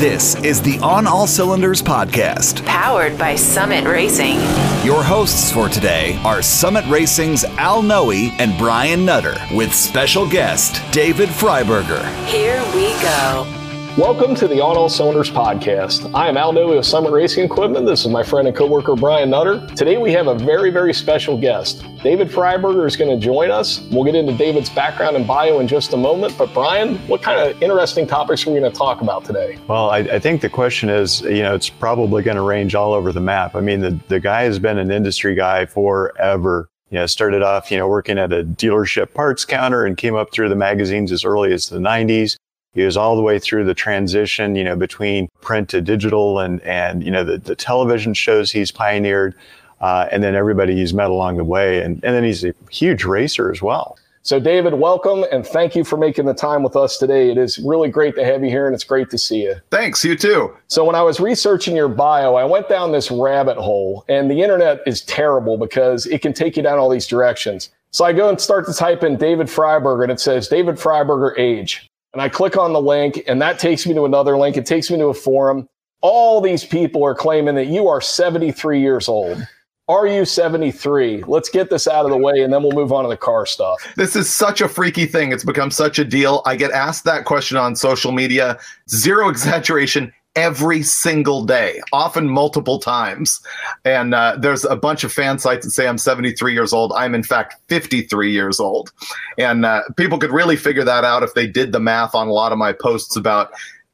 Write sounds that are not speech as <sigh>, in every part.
This is the On All Cylinders podcast, powered by Summit Racing. Your hosts for today are Summit Racing's Al Noe and Brian Nutter, with special guest David Freiburger. Here we go. Welcome to the On All Cylinders podcast. I am Al Noe of Summit Racing Equipment. This is my friend and coworker Brian Nutter. Today we have a very, very special guest. David Freiburger is going to join us. We'll get into David's background and bio in just a moment. But Brian, what kind of interesting topics are we going to talk about today? Well, I, I think the question is, you know, it's probably going to range all over the map. I mean, the, the guy has been an industry guy forever you know, started off, you know, working at a dealership parts counter and came up through the magazines as early as the 90s. He was all the way through the transition, you know, between print to digital and, and you know, the, the television shows he's pioneered, uh, and then everybody he's met along the way. And, and then he's a huge racer as well. So, David, welcome and thank you for making the time with us today. It is really great to have you here and it's great to see you. Thanks, you too. So, when I was researching your bio, I went down this rabbit hole, and the internet is terrible because it can take you down all these directions. So, I go and start to type in David Freiburger, and it says David Freiburger age and I click on the link, and that takes me to another link. It takes me to a forum. All these people are claiming that you are 73 years old. Are you 73? Let's get this out of the way and then we'll move on to the car stuff. This is such a freaky thing. It's become such a deal. I get asked that question on social media. Zero <laughs> exaggeration every single day, often multiple times. And uh, there's a bunch of fan sites that say I'm 73 years old. I'm, in fact, 53 years old. And uh, people could really figure that out if they did the math on a lot of my posts about.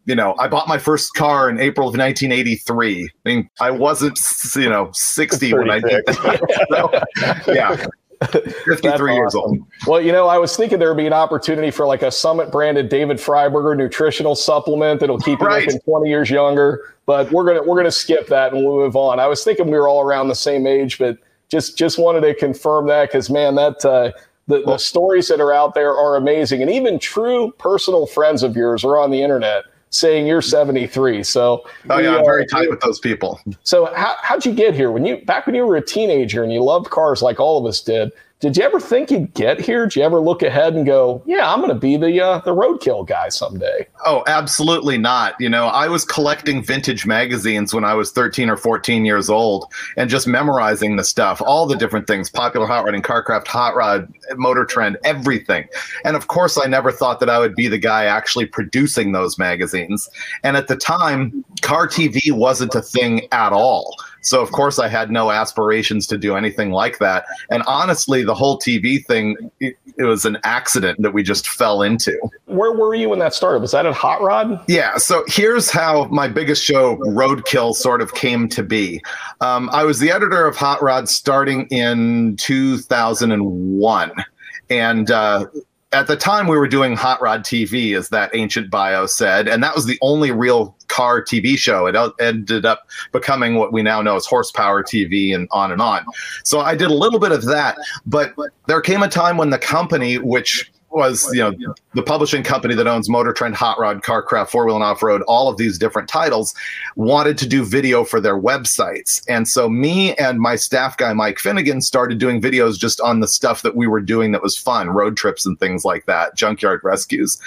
You know, I bought my first car in April of 1983. I mean, I wasn't, you know, 60 when I did that. <laughs> so, yeah. 53 years old. Well, you know, I was thinking there would be an opportunity for like a Summit branded David Freiburger nutritional supplement that'll keep you right. looking 20 years younger. But we're gonna we're gonna skip that and we'll move on. I was thinking we were all around the same age, but just just wanted to confirm that because man, that uh, the, the stories that are out there are amazing, and even true personal friends of yours are on the internet saying you're 73. So, oh yeah, I'm very tight with those people. So, how, how'd you get here? When you back when you were a teenager and you loved cars like all of us did, did you ever think you'd get here? Did you ever look ahead and go, "Yeah, I'm going to be the uh, the roadkill guy someday"? Oh, absolutely not. You know, I was collecting vintage magazines when I was 13 or 14 years old, and just memorizing the stuff, all the different things: popular hot rodding, carcraft, hot rod, motor trend, everything. And of course, I never thought that I would be the guy actually producing those magazines. And at the time, car TV wasn't a thing at all. So of course I had no aspirations to do anything like that. And honestly, the whole TV thing, it, it, was an accident that we just fell into. Where were you when that started? Was that at Hot Rod? Yeah. So here's how my biggest show, Roadkill, sort of came to be. Um, I was the editor of Hot Rod starting in 2001. And uh, at the time we were doing Hot Rod TV, as that ancient bio said, and that was the only real car TV show. It ended up becoming what we now know as horsepower TV and on and on. So I did a little bit of that, but there came a time when the company, which was you know the publishing company that owns Motor Trend, Hot Rod, Carcraft, Four Wheel and Off Road, all of these different titles, wanted to do video for their websites. And so me and my staff guy Mike Finnegan started doing videos just on the stuff that we were doing that was fun, road trips and things like that, junkyard rescues.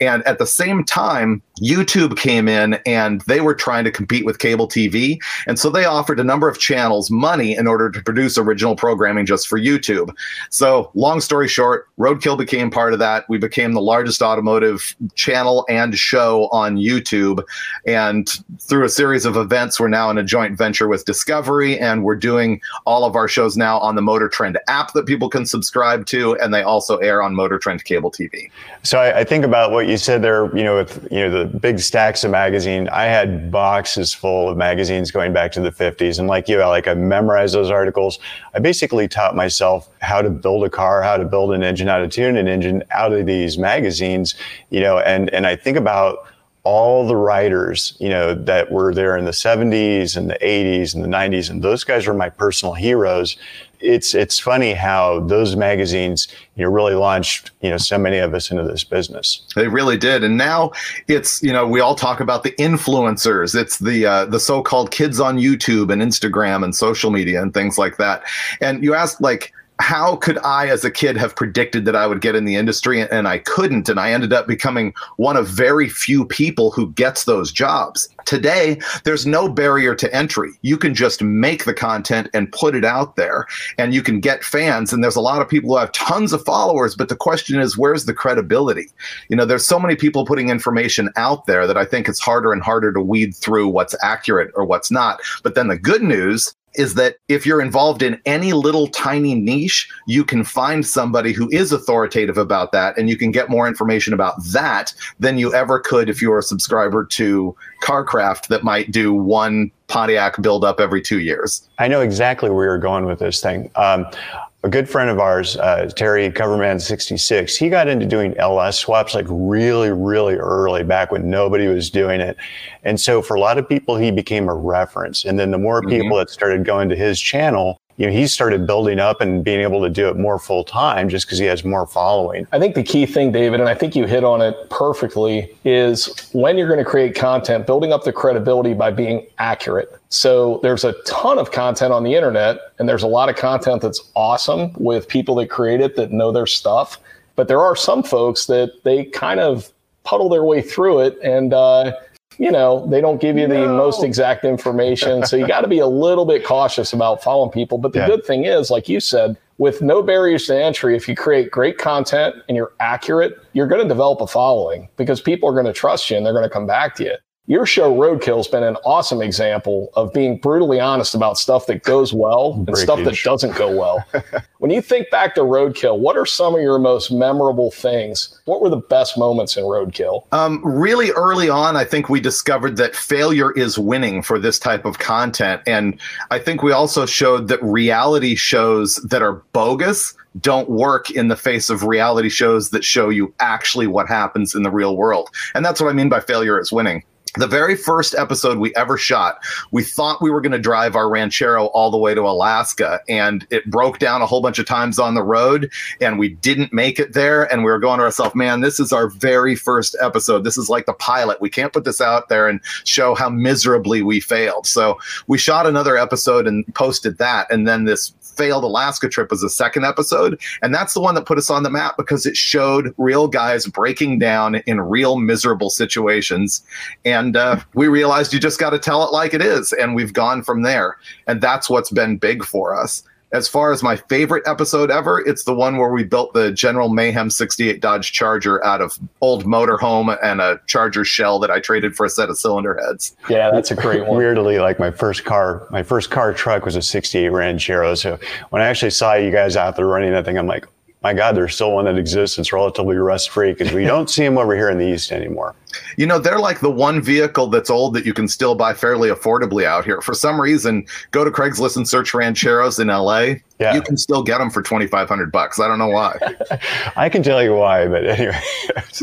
And at the same time, YouTube came in and they were trying to compete with cable TV. And so they offered a number of channels money in order to produce original programming just for YouTube. So long story short, Roadkill became part of that, we became the largest automotive channel and show on YouTube. And through a series of events, we're now in a joint venture with Discovery, and we're doing all of our shows now on the Motor Trend app that people can subscribe to, and they also air on Motor Trend cable TV. So I, I think about what you said there. You know, with you know the big stacks of magazine, I had boxes full of magazines going back to the 50s, and like you, I like I memorized those articles. I basically taught myself how to build a car, how to build an engine, how to tune an engine, out of these magazines, you know, and, and I think about all the writers, you know, that were there in the 70s and the 80s and the 90s, and those guys were my personal heroes. It's it's funny how those magazines, you know, really launched, you know, so many of us into this business. They really did, and now it's you know we all talk about the influencers. It's the uh, the so-called kids on YouTube and Instagram and social media and things like that. And you ask like how could I, as a kid, have predicted that I would get in the industry? And I couldn't. And I ended up becoming one of very few people who gets those jobs. Today, there's no barrier to entry. You can just make the content and put it out there, and you can get fans. And there's a lot of people who have tons of followers, but the question is, where's the credibility? You know, there's so many people putting information out there that I think it's harder and harder to weed through what's accurate or what's not. But then the good news is that if you're involved in any little tiny niche, you can find somebody who is authoritative about that and you can get more information about that than you ever could if you were a subscriber to CarCraft that might do one Pontiac build up every two years. I know exactly where you're going with this thing. Um, a good friend of ours, uh, Terry Coverman66, he got into doing LS swaps like really, really early back when nobody was doing it. And so for a lot of people, he became a reference. And then the more mm-hmm. people that started going to his channel, you know, he started building up and being able to do it more full time just because he has more following. I think the key thing, David, and I think you hit on it perfectly, is when you're going to create content, building up the credibility by being accurate. So there's a ton of content on the internet, and there's a lot of content that's awesome with people that create it that know their stuff. But there are some folks that they kind of puddle their way through it and uh, you know, they don't give you the most exact information. so you got to be a little bit cautious about following people. But the yeah. good thing is, like you said, with no barriers to entry, if you create great content and you're accurate, you're going to develop a following because people are going to trust you and they're going to come back to you your show Roadkill has been an awesome example of being brutally honest about stuff that goes well and Breakage. stuff that doesn't go well. <laughs> when you think back to Roadkill, what are some of your most memorable things? What were the best moments in Roadkill? Um, really early on, I think we discovered that failure is winning for this type of content. And I think we also showed that reality shows that are bogus don't work in the face of reality shows that show you actually what happens in the real world. And that's what I mean by failure is winning the very first episode we ever shot, we thought we were going to drive our Ranchero all the way to Alaska, and it broke down a whole bunch of times on the road, and we didn't make it there. And we were going to ourselves, man, this is our very first episode. This is like the pilot. We can't put this out there and show how miserably we failed. So we shot another episode and posted that. And then this failed Alaska trip was a second episode. And that's the one that put us on the map because it showed real guys breaking down in real miserable situations. And uh, we realized you just got to tell it like it is. And we've gone from there. And that's what's been big for us as far as my favorite episode ever, it's the one where we built the General Mayhem 68 Dodge Charger out of old motorhome and a Charger shell that I traded for a set of cylinder heads. Yeah, that's a great one. Weirdly, like my first car, my first car truck was a 68 Ranchero. So when I actually saw you guys out there running that thing, I'm like, my God, there's still one that exists. It's relatively rust free because we <laughs> don't see them over here in the East anymore. You know, they're like the one vehicle that's old that you can still buy fairly affordably out here. For some reason, go to Craigslist and search rancheros in LA. Yeah. You can still get them for 2500 bucks. I don't know why. <laughs> I can tell you why, but anyway, <laughs>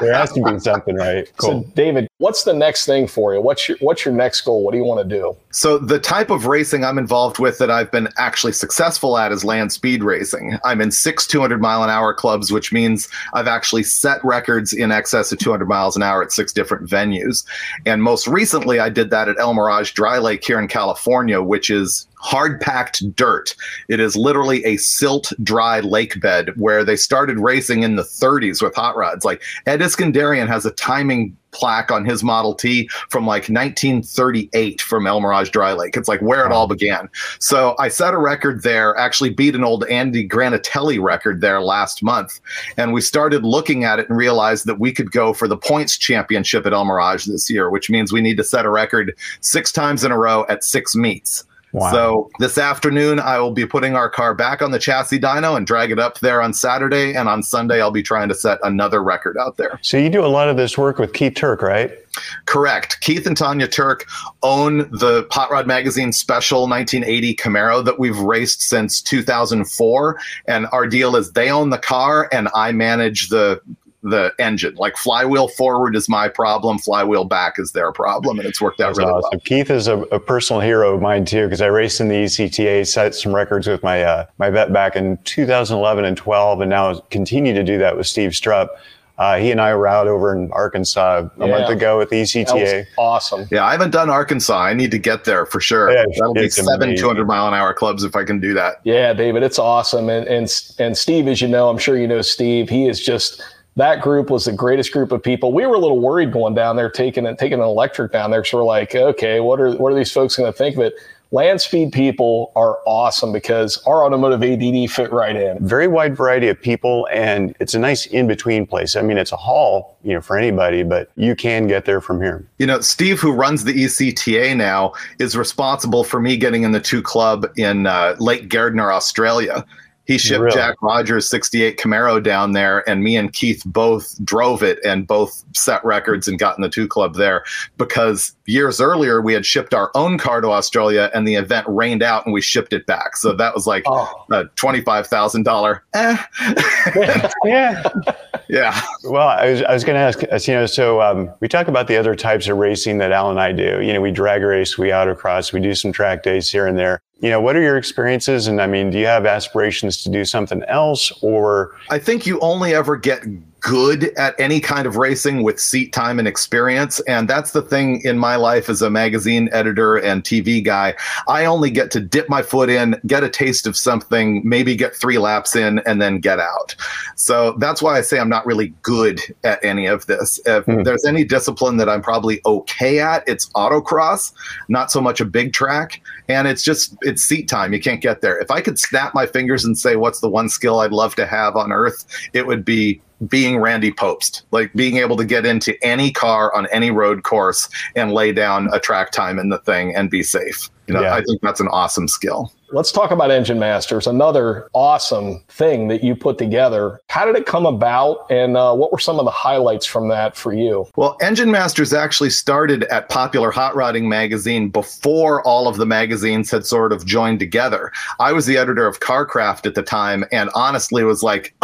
there has to be something, right? Cool. So, David, what's the next thing for you? What's your what's your next goal? What do you want to do? So, the type of racing I'm involved with that I've been actually successful at is land speed racing. I'm in six 200 mile an hour clubs, which means I've actually set records in excess of 200 miles an hour at six different venues. And most recently, I did that at El Mirage Dry Lake here in California, which is hard packed dirt. It is literally a silt dry lake bed where they started racing in the 30s with hot rods. Like Ed Iskenderian has a timing plaque on his Model T from like 1938 from El Mirage Dry Lake. It's like where it all began. So I set a record there, actually beat an old Andy Granatelli record there last month. And we started looking at it and realized that we could go for the points championship at El Mirage this year, which means we need to set a record six times in a row at six meets. Wow. So this afternoon, I will be putting our car back on the chassis dyno and drag it up there on Saturday. And on Sunday, I'll be trying to set another record out there. So you do a lot of this work with Keith Turk, right? Correct. Keith and Tanya Turk own the Hot Rod Magazine Special 1980 Camaro that we've raced since 2004. And our deal is they own the car and I manage the the engine. Like flywheel forward is my problem, flywheel back is their problem, and it's worked out That's really awesome. well. Keith is a, a, personal hero of mine too because I raced in the ECTA, set some records with my uh, my vet back in 2011 and 12, and now continue to do that with Steve Strupp. Uh, he and I were out over in Arkansas a Yeah. month ago with That was ECTA. awesome. Yeah, I haven't done Arkansas. I need to get there for sure. Yeah, That'll be seven amazing. 200 mile an hour clubs if I can do that. Yeah, David, it's awesome. And and and Steve, as you know, I'm sure you know Steve. He is just that group was the greatest group of people. We were a little worried going down there, taking it, taking an electric down there. So we're like, okay, what are what are these folks going to think of it? Land speed people are awesome because our automotive ADD fit right in. Very wide variety of people, and it's a nice in between place. I mean, it's a haul, you know, for anybody, but you can get there from here. You know, Steve, who runs the ECTA now, is responsible for me getting in the two club in uh, Lake Gairdner, Australia. He shipped Really? Jack Rogers' 68 Camaro down there, and me and Keith both drove it and both set records and got in the two club there because years earlier we had shipped our own car to Australia and the event rained out and we shipped it back. So that was like Oh, a $25,000. Eh. <laughs> Yeah. yeah. Well, I was, I was going to ask, uh, you know, so um, we talk about the other types of racing that Al and I do. You know, we drag race, we autocross, we do some track days here and there. You know, what are your experiences? And I mean, do you have aspirations to do something else or? I think you only ever get good at any kind of racing with seat time and experience. And that's the thing in my life as a magazine editor and TV guy. I only get to dip my foot in, get a taste of something, maybe get three laps in, and then get out. So that's why I say I'm not really good at any of this. If Hmm. there's any discipline that I'm probably okay at, it's autocross, not so much a big track. And it's just, it's seat time. You can't get there. If I could snap my fingers and say, what's the one skill I'd love to have on earth, it would be being Randy Pobst, like being able to get into any car on any road course and lay down a track time in the thing and be safe. You know, Yeah. I think that's an awesome skill. Let's talk about Engine Masters, another awesome thing that you put together. How did it come about, and uh, what were some of the highlights from that for you? Well, Engine Masters actually started at Popular Hot Rodding magazine before all of the magazines had sort of joined together. I was the editor of CarCraft at the time, and honestly was like,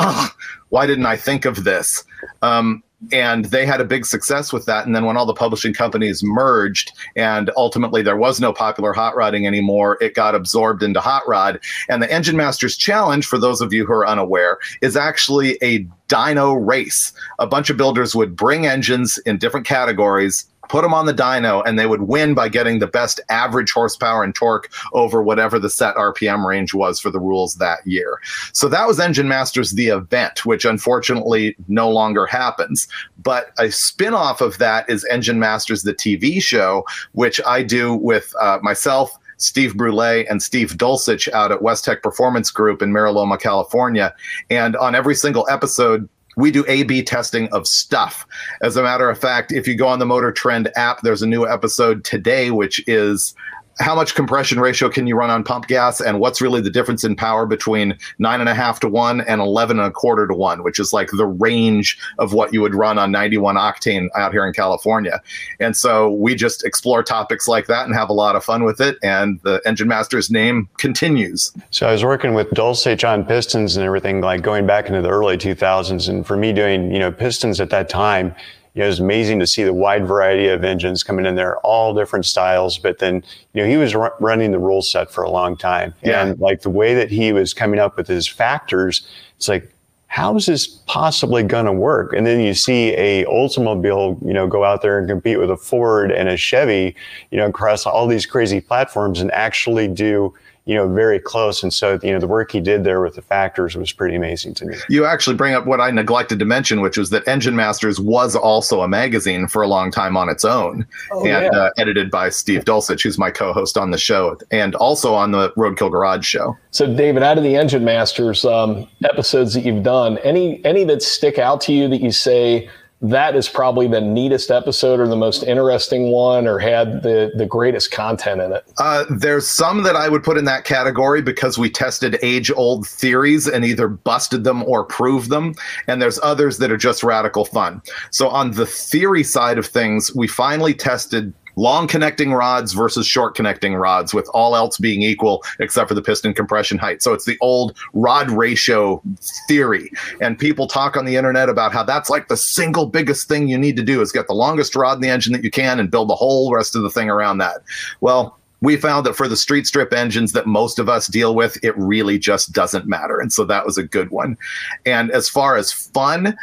why didn't I think of this? Um, and they had a big success with that. And then when all the publishing companies merged, and ultimately there was no popular hot rodding anymore, it got absorbed into Hot Rod. And the Engine Masters Challenge, for those of you who are unaware, is actually a dyno race. A bunch of builders would bring engines in different categories. Put them on the dyno, and they would win by getting the best average horsepower and torque over whatever the set RPM range was for the rules that year. So that was Engine Masters, the event, which unfortunately no longer happens. But a spin off of that is Engine Masters, the TV show, which I do with uh, myself. Steve Brule and Steve Dulcich out at Westech Performance Group in Mira Loma, California. And on every single episode, we do A B testing of stuff. As a matter of fact, if you go on the Motor Trend app, there's a new episode today, which is how much compression ratio can you run on pump gas and what's really the difference in power between nine and a half to one and 11 and a quarter to one, which is like the range of what you would run on 91 octane out here in California. And so we just explore topics like that and have a lot of fun with it. And the Engine Master's name continues. So I was working with Dulcich on pistons and everything, like going back into the early 2000s. And for me doing, you know, pistons at that time, you know, it was amazing to see the wide variety of engines coming in there, all different styles. But then, you know, he was ru- running the rule set for a long time. Yeah. And like the way that he was coming up with his factors, it's like, how is this possibly going to work? And then you see a Oldsmobile, you know, go out there and compete with a Ford and a Chevy, you know, across all these crazy platforms and actually do, you know, very close. And so, you know, the work he did there with the factors was pretty amazing to me. You actually bring up what I neglected to mention, which was that Engine Masters was also a magazine for a long time on its own Oh, and yeah. uh, edited by Steve Dulcich, who's my co host on the show and also on the Roadkill Garage show. So, David, out of the Engine Masters um, episodes that you've done, any any that stick out to you that you say that is probably the neatest episode or the most interesting one or had the the greatest content in it? Uh, there's some that I would put in that category because we tested age old theories and either busted them or proved them. And there's others that are just radical fun. So, on the theory side of things, we finally tested long connecting rods versus short connecting rods, with all else being equal except for the piston compression height. So, it's the old rod ratio theory. And people talk on the internet about how that's like the single biggest thing you need to do is get the longest rod in the engine that you can and build the whole rest of the thing around that. Well, we found that for the street strip engines that most of us deal with, it really just doesn't matter. And so that was a good one. And as far as fun,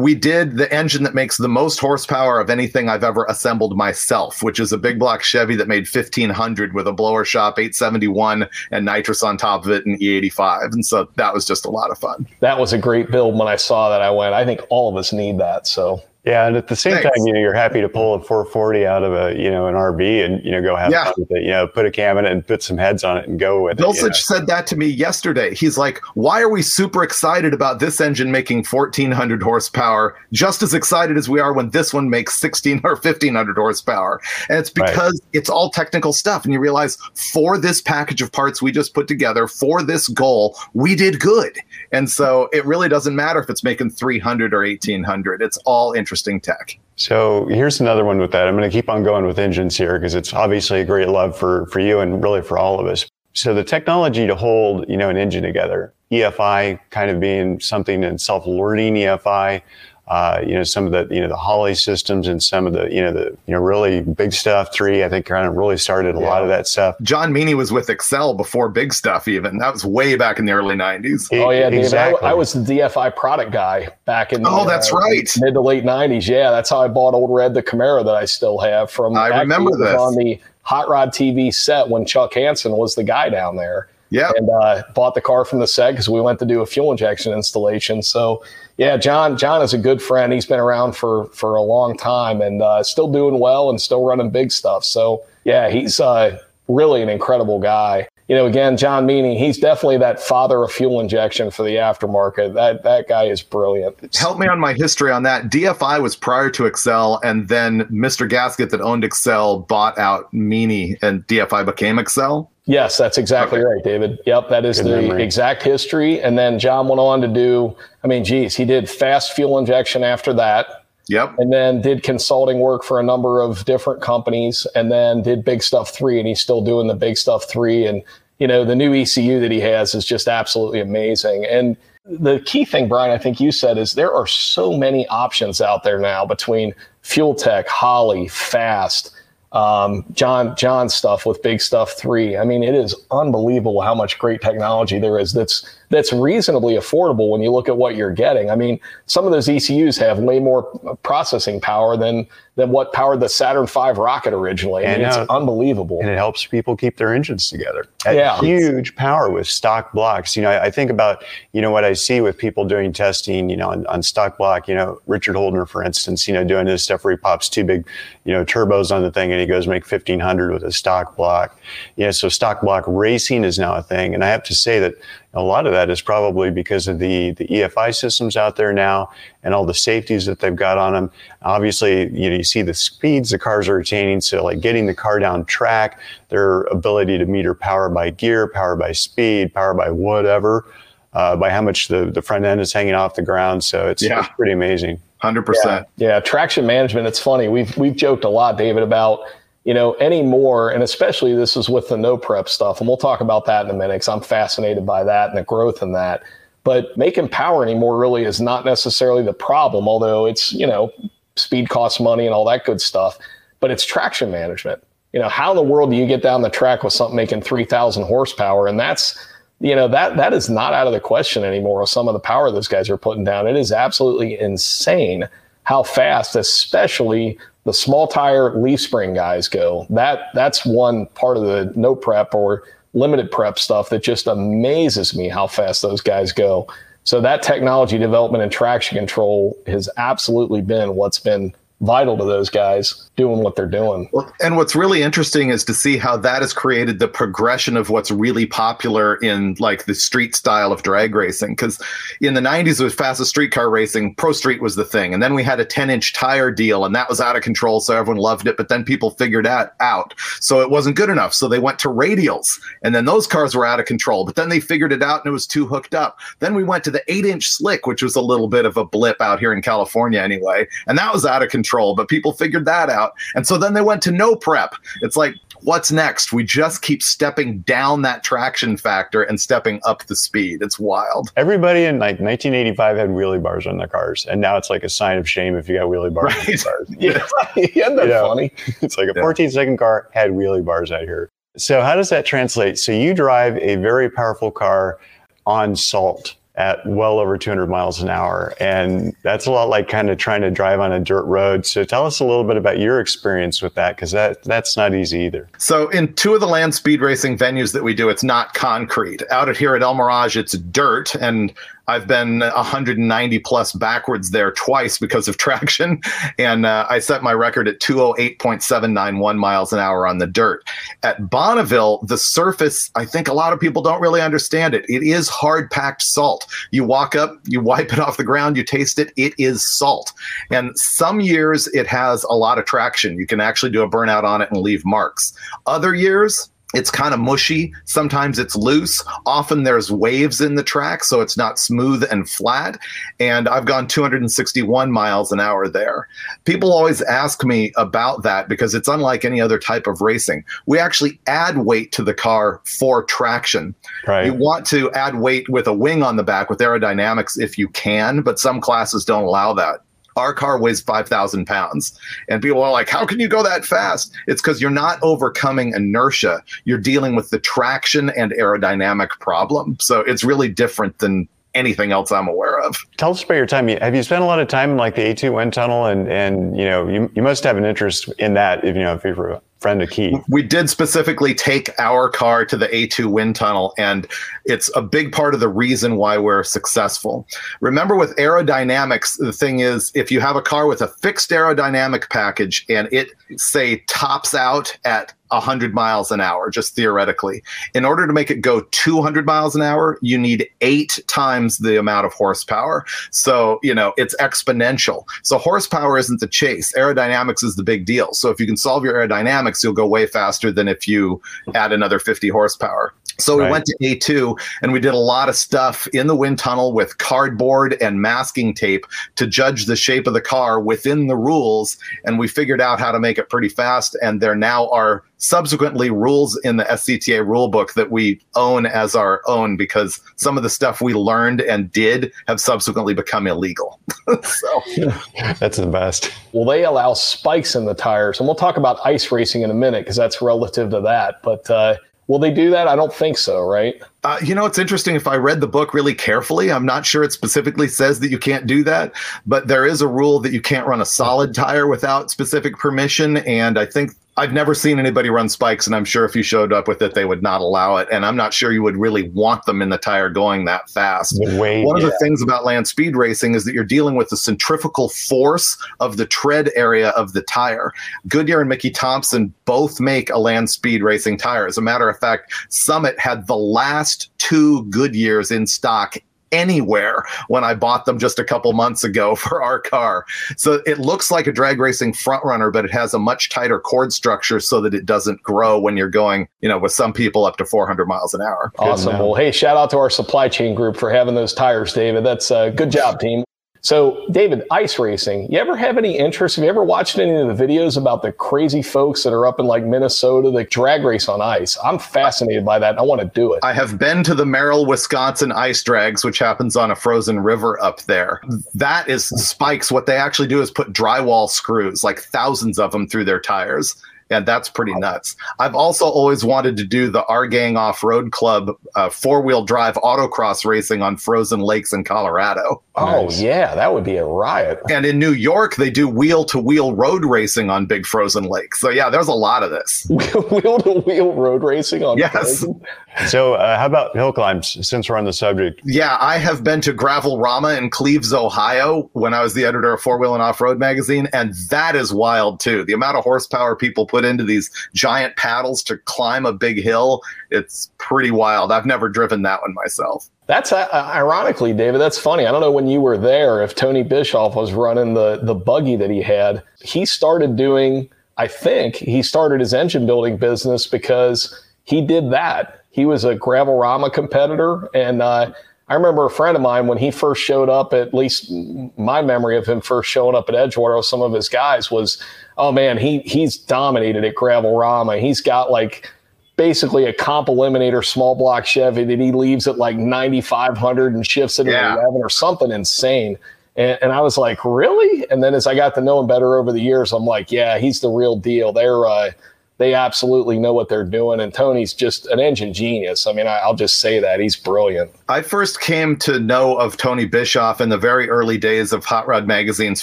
we did the engine that makes the most horsepower of anything I've ever assembled myself, which is a big block Chevy that made 1500 with a blower shop 871 and nitrous on top of it and E85. And so that was just a lot of fun. That was a great build. When I saw that, I went, I think all of us need that. So yeah, and at the same Thanks. time, you know, you're happy to pull a 440 out of a, you know, an RV and you know go have Yeah. fun with it. You know, put a cam in it and put some heads on it and go with it. you know. Dulcich said that to me yesterday. He's like, "Why are we super excited about this engine making 1400 horsepower? Just as excited as we are when this one makes 16 or 1500 horsepower." And it's Right. because it's all technical stuff, and you realize for this package of parts we just put together for this goal, we did good. And so it really doesn't matter if it's making 300 or 1800. It's all interesting tech. So here's another one with that. I'm going to keep on going with engines here because it's obviously a great love for for you and really for all of us. So the technology to hold, you know, an engine together, EFI kind of being something in self-learning EFI, uh, you know, some of the, you know, the Holley systems and some of the, you know, the, you know, really big stuff. Three, I think, kind of really started a lot of that stuff. John Meaney was with Accel before Big Stuff, even. That was way back in the early 90s. Oh yeah, David. I, exactly. I was the DFI product guy back in. the, Oh, that's uh, right. Mid to late '90s. Yeah, that's how I bought Old Red, the Camaro that I still have from. I remember it this. on the Hot Rod TV set when Chuck Hansen was the guy down there. Yeah. and uh, bought the car from the set because we went to do a fuel injection installation. So yeah, John John is a good friend. He's been around for for a long time and uh, still doing well and still running big stuff. So yeah, he's uh, really an incredible guy. You know, again, John Meaney, he's definitely that father of fuel injection for the aftermarket. That that guy is brilliant. Help me on my history on that. DFI was prior to Accel, and then Mr. Gasket that owned Accel bought out Meaney, and DFI became Accel. Yes, that's exactly Okay. right, David. Yep, that is Good the memory. exact history. And then John went on to do, I mean, geez, he did fast fuel injection after that, Yep. and then did consulting work for a number of different companies, and then did Big Stuff 3, and he's still doing the Big Stuff 3. And, you know, the new ECU that he has is just absolutely amazing. And the key thing, Brian, I think you said is there are so many options out there now between Fuel Tech, Holley, Fast, um, John John stuff with Big Stuff Three. I mean, it is unbelievable how much great technology there is. That's that's reasonably affordable when you look at what you're getting. I mean, some of those ECUs have way more processing power than than what powered the Saturn V rocket originally. I mean, it's unbelievable. and it helps people keep their engines together at Yeah. huge power with stock blocks you know I, I think about you know what i see with people doing testing you know on, on stock block you know richard holdner for instance you know doing his stuff where he pops two big you know turbos on the thing and he goes make 1500 with a stock block Yeah. so stock block racing is now a thing and i have to say that a lot of that is probably because of the the EFI systems out there now and all the safeties that they've got on them. Obviously, you know, you see the speeds the cars are attaining. So, like getting the car down track, their ability to meter power by gear, power by speed, power by whatever, uh, by how much the, the front end is hanging off the ground. So it's, Yeah. it's pretty amazing. 100%. Yeah, traction management. It's funny. We've we've joked a lot, David, about you know anymore, and especially this is with the no prep stuff, and we'll talk about that in a minute because I'm fascinated by that and the growth in that. But making power anymore really is not necessarily the problem, although it's you know speed costs money and all that good stuff. But it's traction management. You know, how in the world do you get down the track with something making three thousand horsepower? And that's you know that that is not out of the question anymore with some of the power those guys are putting down it is absolutely insane how fast especially the small tire leaf spring guys go that that's one part of the no prep or limited prep stuff that just amazes me how fast those guys go. So that technology development and traction control has absolutely been what's been vital to those guys doing what they're doing and what's really interesting is to see how that has created the progression of what's really popular in like the street style of drag racing. Because in the 90s, it was fastest street car racing, Pro Street was the thing. And then we had a 10 inch tire deal, and that was out of control. So everyone loved it. But then people figured that out. So it wasn't good enough. So they went to radials, and then those cars were out of control. But then they figured it out and it was too hooked up. Then we went to the eight inch slick, which was a little bit of a blip out here in California anyway. And that was out of control, but people figured that out. And so then they went to no prep. It's like, what's next? We just keep stepping down that traction factor and stepping up the speed. It's wild. Everybody in like 1985 had wheelie bars on their cars, and now it's like a sign of shame if you got wheelie bars on your Right. cars. <laughs> <laughs> yeah isn't that Yeah. funny It's like a Yeah. 14 second car had wheelie bars out here. So how does that translate? So you drive a very powerful car on salt at well over 200 miles an hour. And that's a lot like kind of trying to drive on a dirt road. So tell us a little bit about your experience with that, because that, that's not easy either. So, in two of the land speed racing venues that we do, it's not concrete. Out at here at El Mirage, it's dirt. And I've been 190 plus backwards there twice because of <laughs> traction. And uh, I set my record at 208.791 miles an hour on the dirt. At Bonneville, the surface, I think a lot of people don't really understand it. It is hard packed salt. You walk up, you wipe it off the ground, you taste it, it is salt. And some years it has a lot of traction. You can actually do a burnout on it and leave marks. Other years, it's kind of mushy. Sometimes it's loose. Often there's waves in the track, so it's not smooth and flat. And I've gone 261 miles an hour there. People always ask me about that because it's unlike any other type of racing. We actually add weight to the car for traction. Right. You want to add weight with a wing on the back with aerodynamics if you can, but some classes don't allow that our car weighs 5,000 pounds. And people are like, how can you go that fast? It's because you're not overcoming inertia. You're dealing with the traction and aerodynamic problem. So it's really different than anything else I'm aware of. Tell us about your time. Have you spent a lot of time in like the A2 wind tunnel and, and, you know, you, you must have an interest in that if, you know, if you're friend of Keith. We did specifically take our car to the A2 wind tunnel, and it's a big part of the reason why we're successful. Remember, with aerodynamics, the thing is, if you have a car with a fixed aerodynamic package and it, say, tops out at 100 miles an hour, just theoretically. In order to make it go 200 miles an hour, you need eight times the amount of horsepower. So, you know, it's exponential. So, horsepower isn't the chase. Aerodynamics is the big deal. So, if you can solve your aerodynamics, you'll go way faster than if you add another 50 horsepower. So we right. went to A2 and we did a lot of stuff in the wind tunnel with cardboard and masking tape to judge the shape of the car within the rules. And we figured out how to make it pretty fast. And there now are subsequently rules in the SCTA rulebook that we own as our own because some of the stuff we learned and did have subsequently become illegal. <laughs> so <laughs> that's the best. Well, they allow spikes in the tires, and we'll talk about ice racing in a minute because that's relative to that. But uh, Will they do that? I don't think so, right? Uh, you know, it's interesting. If I read the book really carefully, I'm not sure it specifically says that you can't do that, but there is a rule that you can't run a solid tire without specific permission. And I think I've never seen anybody run spikes, and I'm sure if you showed up with it, they would not allow it. And I'm not sure you would really want them in the tire going that fast. Weight, One of the things about land speed racing is that you're dealing with the centrifugal force of the tread area of the tire. Goodyear and Mickey Thompson both make a land speed racing tire. As a matter of fact, Summit had the last two Goodyears in stock anywhere when I bought them just a couple months ago <laughs> for our car. So it looks like a drag racing front runner, but it has a much tighter cord structure so that it doesn't grow when you're going, you know, with some people up to 400 miles an hour. Awesome. Well, hey, shout out to our supply chain group for having those tires, David. That's a uh, good job, team. So, David, ice racing. You ever have any interest? Have you ever watched any of the videos about the crazy folks that are up in like Minnesota that drag race on ice? I'm fascinated by that. I want to do it. I have been to the Merrill, Wisconsin ice drags, which happens on a frozen river up there. That is spikes. What they actually do is put drywall screws, like thousands of them, through their tires and that's pretty nuts. I've also always wanted to do the Our Gang Off Road Club uh, four wheel drive autocross racing on frozen lakes in Colorado. Oh, nice. yeah, that would be a riot. And in New York, they do wheel to wheel road racing on big frozen lakes. So, yeah, there's a lot of this. wheel to wheel road racing on Yes. Frozen? So, uh, how about hill climbs since we're on the subject? Yeah, I have been to Gravel Rama in Cleves, Ohio when I was the editor of Four Wheel and Off Road magazine. And that is wild too. The amount of horsepower people put into these giant paddles to climb a big hill, it's pretty wild. I've never driven that one myself. That's uh, ironically, David. That's funny. I don't know when you were there if Tony Bischoff was running the the buggy that he had. He started doing. I think he started his engine building business because he did that he was a gravel rama competitor and uh, i remember a friend of mine when he first showed up at least my memory of him first showing up at edgewater with some of his guys was oh man he he's dominated at gravel rama he's got like basically a comp eliminator small block chevy that he leaves at like 9500 and shifts it yeah. at 11 or something insane and, and, I was like, really? And then as I got to know him better over the years, I'm like, yeah, he's the real deal. They're uh, they absolutely know what they're doing. And Tony's just an engine genius. I mean, I, will just say that he's brilliant. I first came to know of Tony Bischoff in the very early days of Hot Rod Magazine's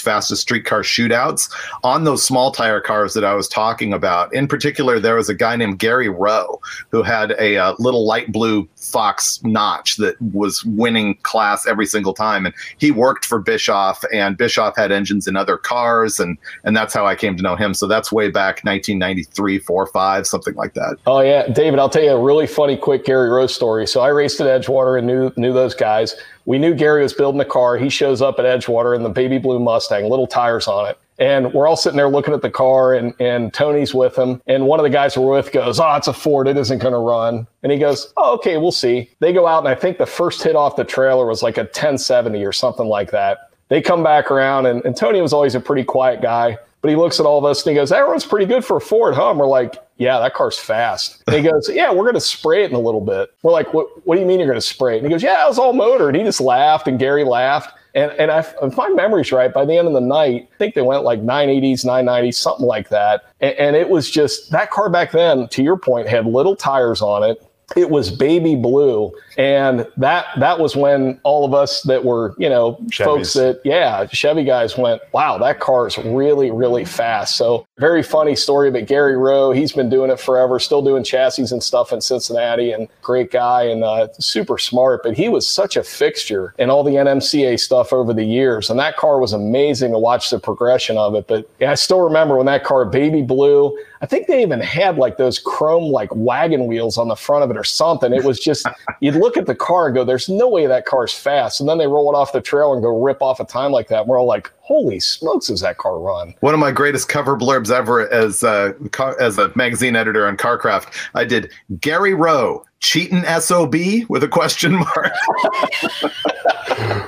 fastest streetcar shootouts on those small tire cars that I was talking about. In particular, there was a guy named Gary Rowe who had a, uh, little light blue Fox notch that was winning class every single time. And he worked for Bischoff, and Bischoff had engines in other cars, and and that's how I came to know him. So that's way back 1993, four, five, something like that. Oh yeah, David, I'll tell you a really funny, quick Gary Rowe story. So I raced at Edgewater and knew knew those guys. We knew Gary was building a car. He shows up at Edgewater in the baby blue Mustang, little tires on it. And we're all sitting there looking at the car, and, and Tony's with him. And one of the guys we're with goes, Oh, it's a Ford. It isn't going to run. And he goes, Oh, okay, we'll see. They go out, and I think the first hit off the trailer was like a 1070 or something like that. They come back around, and, and Tony was always a pretty quiet guy. But he looks at all of us and he goes, That pretty good for a Ford, huh? And we're like, Yeah, that car's fast. And he goes, Yeah, we're going to spray it in a little bit. We're like, What, what do you mean you're going to spray it? And he goes, Yeah, it was all motor. And he just laughed, and Gary laughed. And, and I, if my memory's right, by the end of the night, I think they went like 980s, 990s, something like that. And, and it was just that car back then, to your point, had little tires on it. It was baby blue. And that that was when all of us that were you know Chevys. folks that yeah chevy guys went wow that car is really really fast. So very funny story but gary rowe he's been doing it forever still doing chassis and stuff in cincinnati and great guy and uh, super smart but he was such a fixture in all the nmca stuff over the years. And that car was amazing to watch the progression of it but yeah, i still remember when that car baby blue I think they even had like those chrome like wagon wheels on the front of it or something. It was just <laughs> you'd look at the car and go, there's no way that car's fast. And then they roll it off the trail and go rip off a time like that. And we're all like, holy smokes, is that car run? One of my greatest cover blurbs ever as a, as a magazine editor on Carcraft, I did Gary Rowe, cheating SOB with a question mark.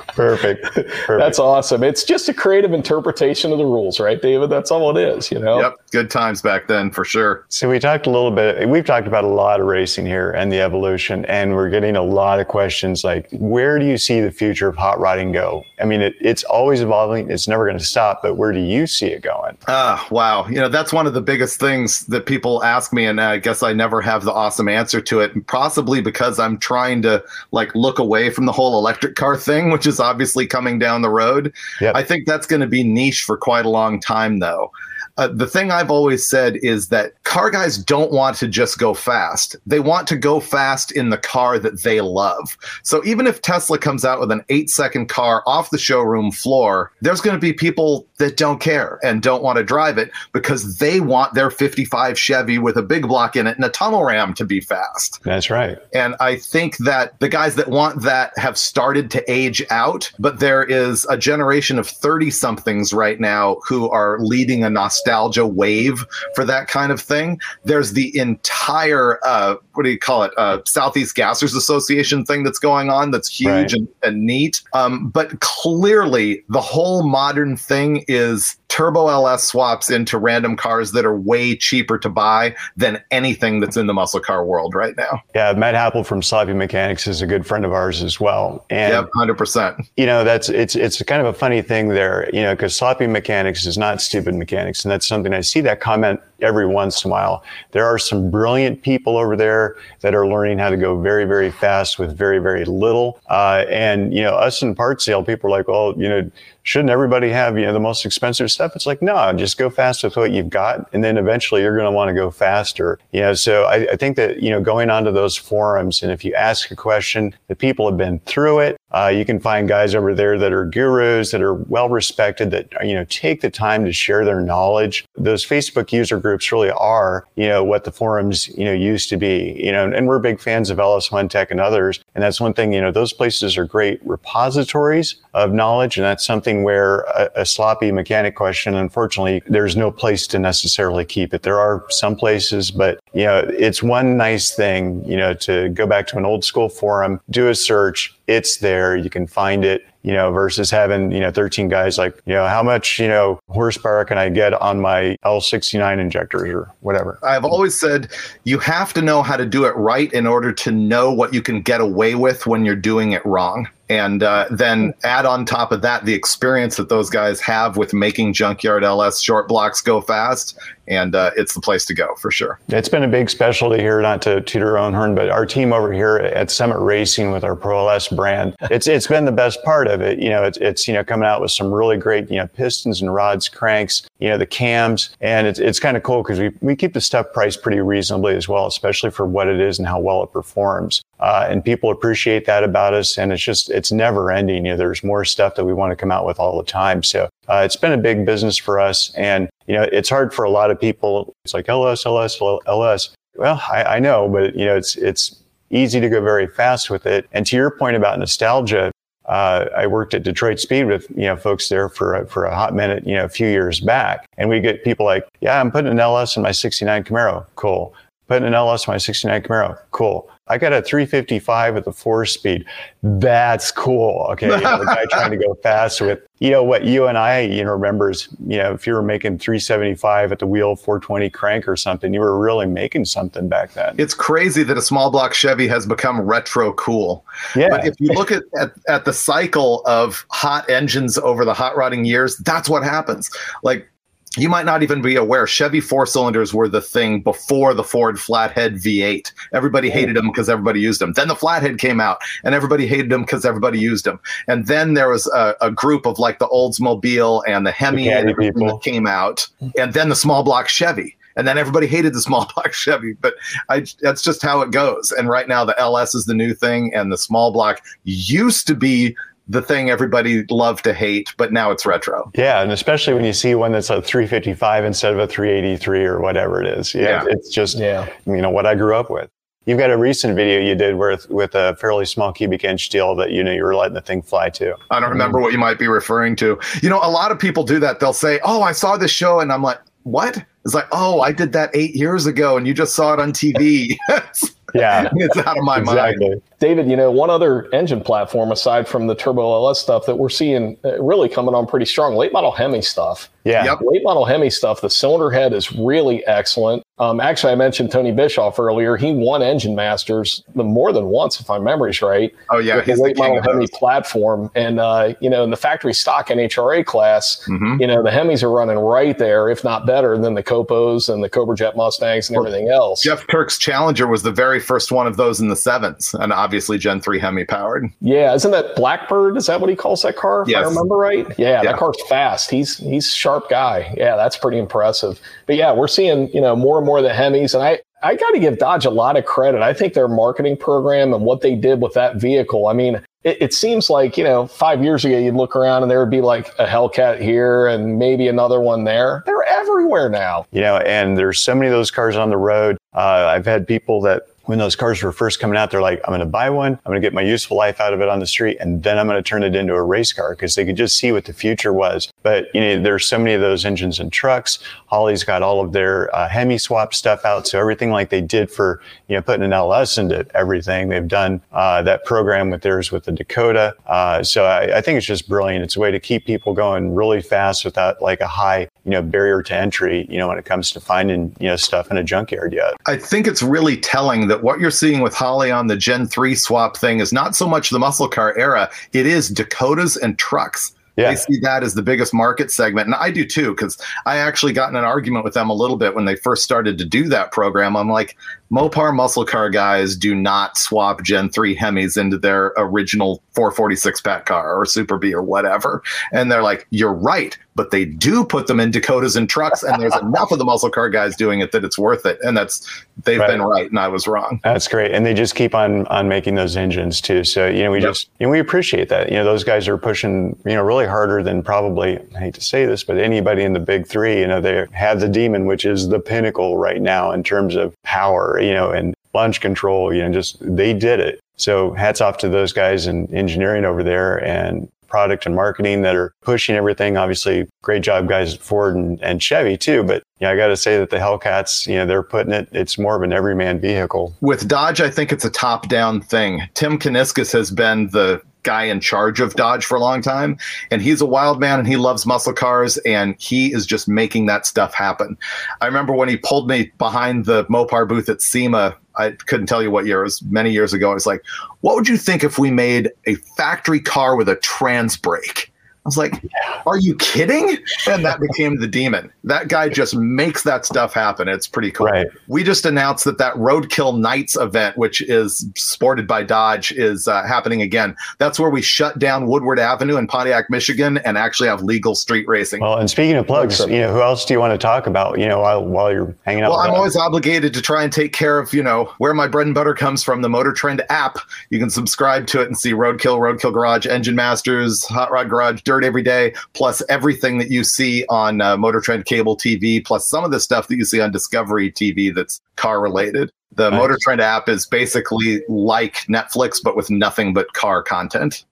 <laughs> Perfect. <laughs> Perfect. That's awesome. It's just a creative interpretation of the rules, right, David? That's all it is, you know? Yep. Good times back then for sure. So we talked a little bit, we've talked about a lot of racing here and the evolution, and we're getting a lot of questions like, where do you see the future of hot rodding go? I mean, it, it's always evolving. It's never going to stop, but where do you see it going? Ah, uh, wow. You know, that's one of the biggest things that people ask me, and I guess I never have the awesome answer to it. Possibly because I'm trying to like look away from the whole electric car thing, which is obviously coming down the road. Yep. I think that's going to be niche for quite a long time, though. Uh, the thing I've always said is that car guys don't want to just go fast. They want to go fast in the car that they love. So even if Tesla comes out with an eight second car off the showroom floor, there's going to be people that don't care and don't want to drive it because they want their 55 Chevy with a big block in it and a tunnel ram to be fast. That's right. And I think that the guys that want that have started to age out, but there is a generation of 30 somethings right now who are leading a nostalgia nostalgia wave for that kind of thing. There's the entire uh, what do you call it? Uh, Southeast Gassers Association thing that's going on that's huge right. and, and, neat. Um, but clearly, the whole modern thing is turbo LS swaps into random cars that are way cheaper to buy than anything that's in the muscle car world right now. Yeah, Matt Happel from Sloppy Mechanics is a good friend of ours as well. And yep, hundred percent. You know, that's it's it's kind of a funny thing there. You know, because Sloppy Mechanics is not stupid mechanics, and that's something I see that comment every once in a while. There are some brilliant people over there that are learning how to go very, very fast with very, very little. Uh, and, you know, us in part sale, people are like, well, you know, shouldn't everybody have you know the most expensive stuff? It's like no just go fast with what you've got and then eventually you're going to want to go faster. You know so I, I, think that you know going onto those forums and if you ask a question the people have been through it uh, you can find guys over there that are gurus that are well respected that you know take the time to share their knowledge those facebook user groups really are you know what the forums you know used to be you know and we're big fans of ls1 tech and others and that's one thing you know those places are great repositories of knowledge and that's something where a, a, sloppy mechanic question, unfortunately, there's no place to necessarily keep it. There are some places, but you know, it's one nice thing, you know, to go back to an old school forum, do a search, it's there, you can find it you know, versus having, you know, 13 guys like, you know, how much, you know, horsepower can I get on my L69 injectors or whatever? I've always said you have to know how to do it right in order to know what you can get away with when you're doing it wrong. And uh, then add on top of that the experience that those guys have with making Junkyard LS short blocks go fast, and uh, it's the place to go for sure. It's been a big specialty here, not to toot our own horn, but our team over here at Summit Racing with our Pro LS brand, <laughs> it's it's been the best part of it. You know, it's it's you know coming out with some really great you know pistons and rods, cranks, you know the cams, and it's it's kind of cool because we we keep the stuff priced pretty reasonably as well, especially for what it is and how well it performs. Uh, and people appreciate that about us, and it's just it's never ending. You know, there's more stuff that we want to come out with all the time. So uh, it's been a big business for us, and you know, it's hard for a lot of people. It's like LS, LS, LS. Well, I, I know, but you know, it's it's easy to go very fast with it. And to your point about nostalgia, uh, I worked at Detroit Speed with you know folks there for for a hot minute, you know, a few years back, and we get people like, "Yeah, I'm putting an LS in my '69 Camaro, cool. Putting an LS in my '69 Camaro, cool. I got a 355 at the four speed. That's cool. Okay. You know, the guy <laughs> trying to go fast with, you know, what you and I, you know, remembers, you know, if you were making 375 at the wheel 420 crank or something, you were really making something back then. It's crazy that a small block Chevy has become retro cool. Yeah. But if you look at, at, at the cycle of hot engines over the hot rodding years, that's what happens. Like you might not even be aware Chevy four cylinders were the thing before the Ford flathead V8. Everybody hated them because everybody used them. Then the flathead came out and everybody hated them because everybody used them. And then there was a, a group of like the Oldsmobile and the Hemi The and everything that came out. Mm-hmm. And then the small block Chevy. And then everybody hated the <laughs> small block Chevy, but I, that's just how it goes. And right now, the LS is the new thing, and the small block used to be the thing everybody loved to hate, but now it's retro. Yeah, and especially when you see one that's a 355 instead of a 383 or whatever it is. Yeah, Yeah. it's just Yeah. you know what I grew up with. You've got a recent video you did with with a fairly small cubic inch steel that you know you were letting the thing fly to. I don't remember what you might be referring to. You know, a lot of people do that. They'll say, "Oh, I saw this show," and I'm like, "What?" It's like, "Oh, I did that eight years ago, and you just saw it on TV." <laughs> Yeah, <laughs> it's out of my mind. exactly. David, you know, one other engine platform aside from the Turbo LS stuff that we're seeing uh, really coming on pretty strong, late model Hemi stuff. Yeah, Yep. Late model Hemi stuff, the cylinder head is really excellent. Um, actually, I mentioned Tony Bischoff earlier. He won Engine Masters more than once, if my memory's right. Oh yeah, with he's the model of Hemi platform. And, uh, you know, in the factory stock NHRA class, Mhm. you know, the Hemis are running right there, if not better, than the Copos and the Cobra Jet Mustangs and everything else. Jeff Kirk's Challenger was the very first one of those in the sevens, and obviously Gen three Hemi powered. Yeah, isn't that Blackbird? Is that what he calls that car? If I remember right. Yeah, Yeah. that car's fast. He's he's sharp guy. Yeah, that's pretty impressive. But yeah, we're seeing you know more and more of the Hemis, and I I got to give Dodge a lot of credit. I think their marketing program and what they did with that vehicle. I mean, it, it seems like you know five years ago you'd look around and there would be like a Hellcat here and maybe another one there. They're everywhere now. you know, and there's so many of those cars on the road. Uh, I've had people that when those cars were first coming out, they're like, I'm going to buy one. I'm going to get my useful life out of it on the street. And then I'm going to turn it into a race car because they could just see what the future was. But, you know, there's so many of those engines and trucks. Holley's got all of their uh, Hemi swap stuff out. So everything like they did for, you know, putting an LS into everything, they've done uh, that program with theirs with the Dakota. Uh, so I, I think it's just brilliant. It's a way to keep people going really fast without like a high, you know, barrier to entry, you know, when it comes to finding, you know, stuff in a junkyard yet. I think it's really telling that what you're seeing with Holley on the Gen 3 swap thing is not so much the muscle car era, it is Dakotas and trucks. Yeah. They see that as the biggest market segment. And I do too, because I actually got in an argument with them a little bit when they first started to do that program. I'm like, Mopar muscle car guys do not swap Gen 3 Hemis into their original 446 pack car or Super B or whatever. And they're like, you're right. But they do put them in Dakotas and trucks. And there's enough of the muscle car guys doing it that it's worth it. And that's, they've Right. been right. And I was wrong. That's great. And they just keep on on making those engines too. So, you know, we Yep. just you know, we appreciate that. You know, those guys are pushing, you know, really harder than probably I hate to say this, but anybody in the big three, you know, they have the demon, which is the pinnacle right now in terms of power, you know, and launch control, you know, just they did it. So hats off to those guys in engineering over there and product and marketing that are pushing everything. Obviously, great job guys at Ford and, and Chevy too. But yeah, I got to say that the Hellcats, you know, they're putting it, it's more of an everyman vehicle. With Dodge, I think it's a top down thing. Tim Kuniskis has been the guy in charge of Dodge for a long time, and he's a wild man and he loves muscle cars, and he is just making that stuff happen. I remember when he pulled me behind the Mopar booth at SEMA. I couldn't tell you what year. It was many years ago. I was like, what would you think if we made a factory car with a trans brake? I was like, are you kidding? And that became the demon. That guy just makes that stuff happen. It's pretty cool. Right. We just announced that that Roadkill Nights event, which is sported by Dodge, is uh, happening again. That's where we shut down Woodward Avenue in Pontiac, Michigan, and actually have legal street racing. Well, and speaking of plugs, you know, who else do you want to talk about? You know, while while you're hanging out. Well, I'm always obligated to try and take care of, you know, where my bread and butter comes from, the Motor Trend app. You can subscribe to it and see Roadkill, Roadkill Garage, Engine Masters, Hot Rod Garage, Dirt Every Day, plus everything that you see on uh, Motor Trend cable TV, plus some of the stuff that you see on Discovery TV that's car related. The Nice. Motor Trend app is basically like Netflix, but with nothing but car content.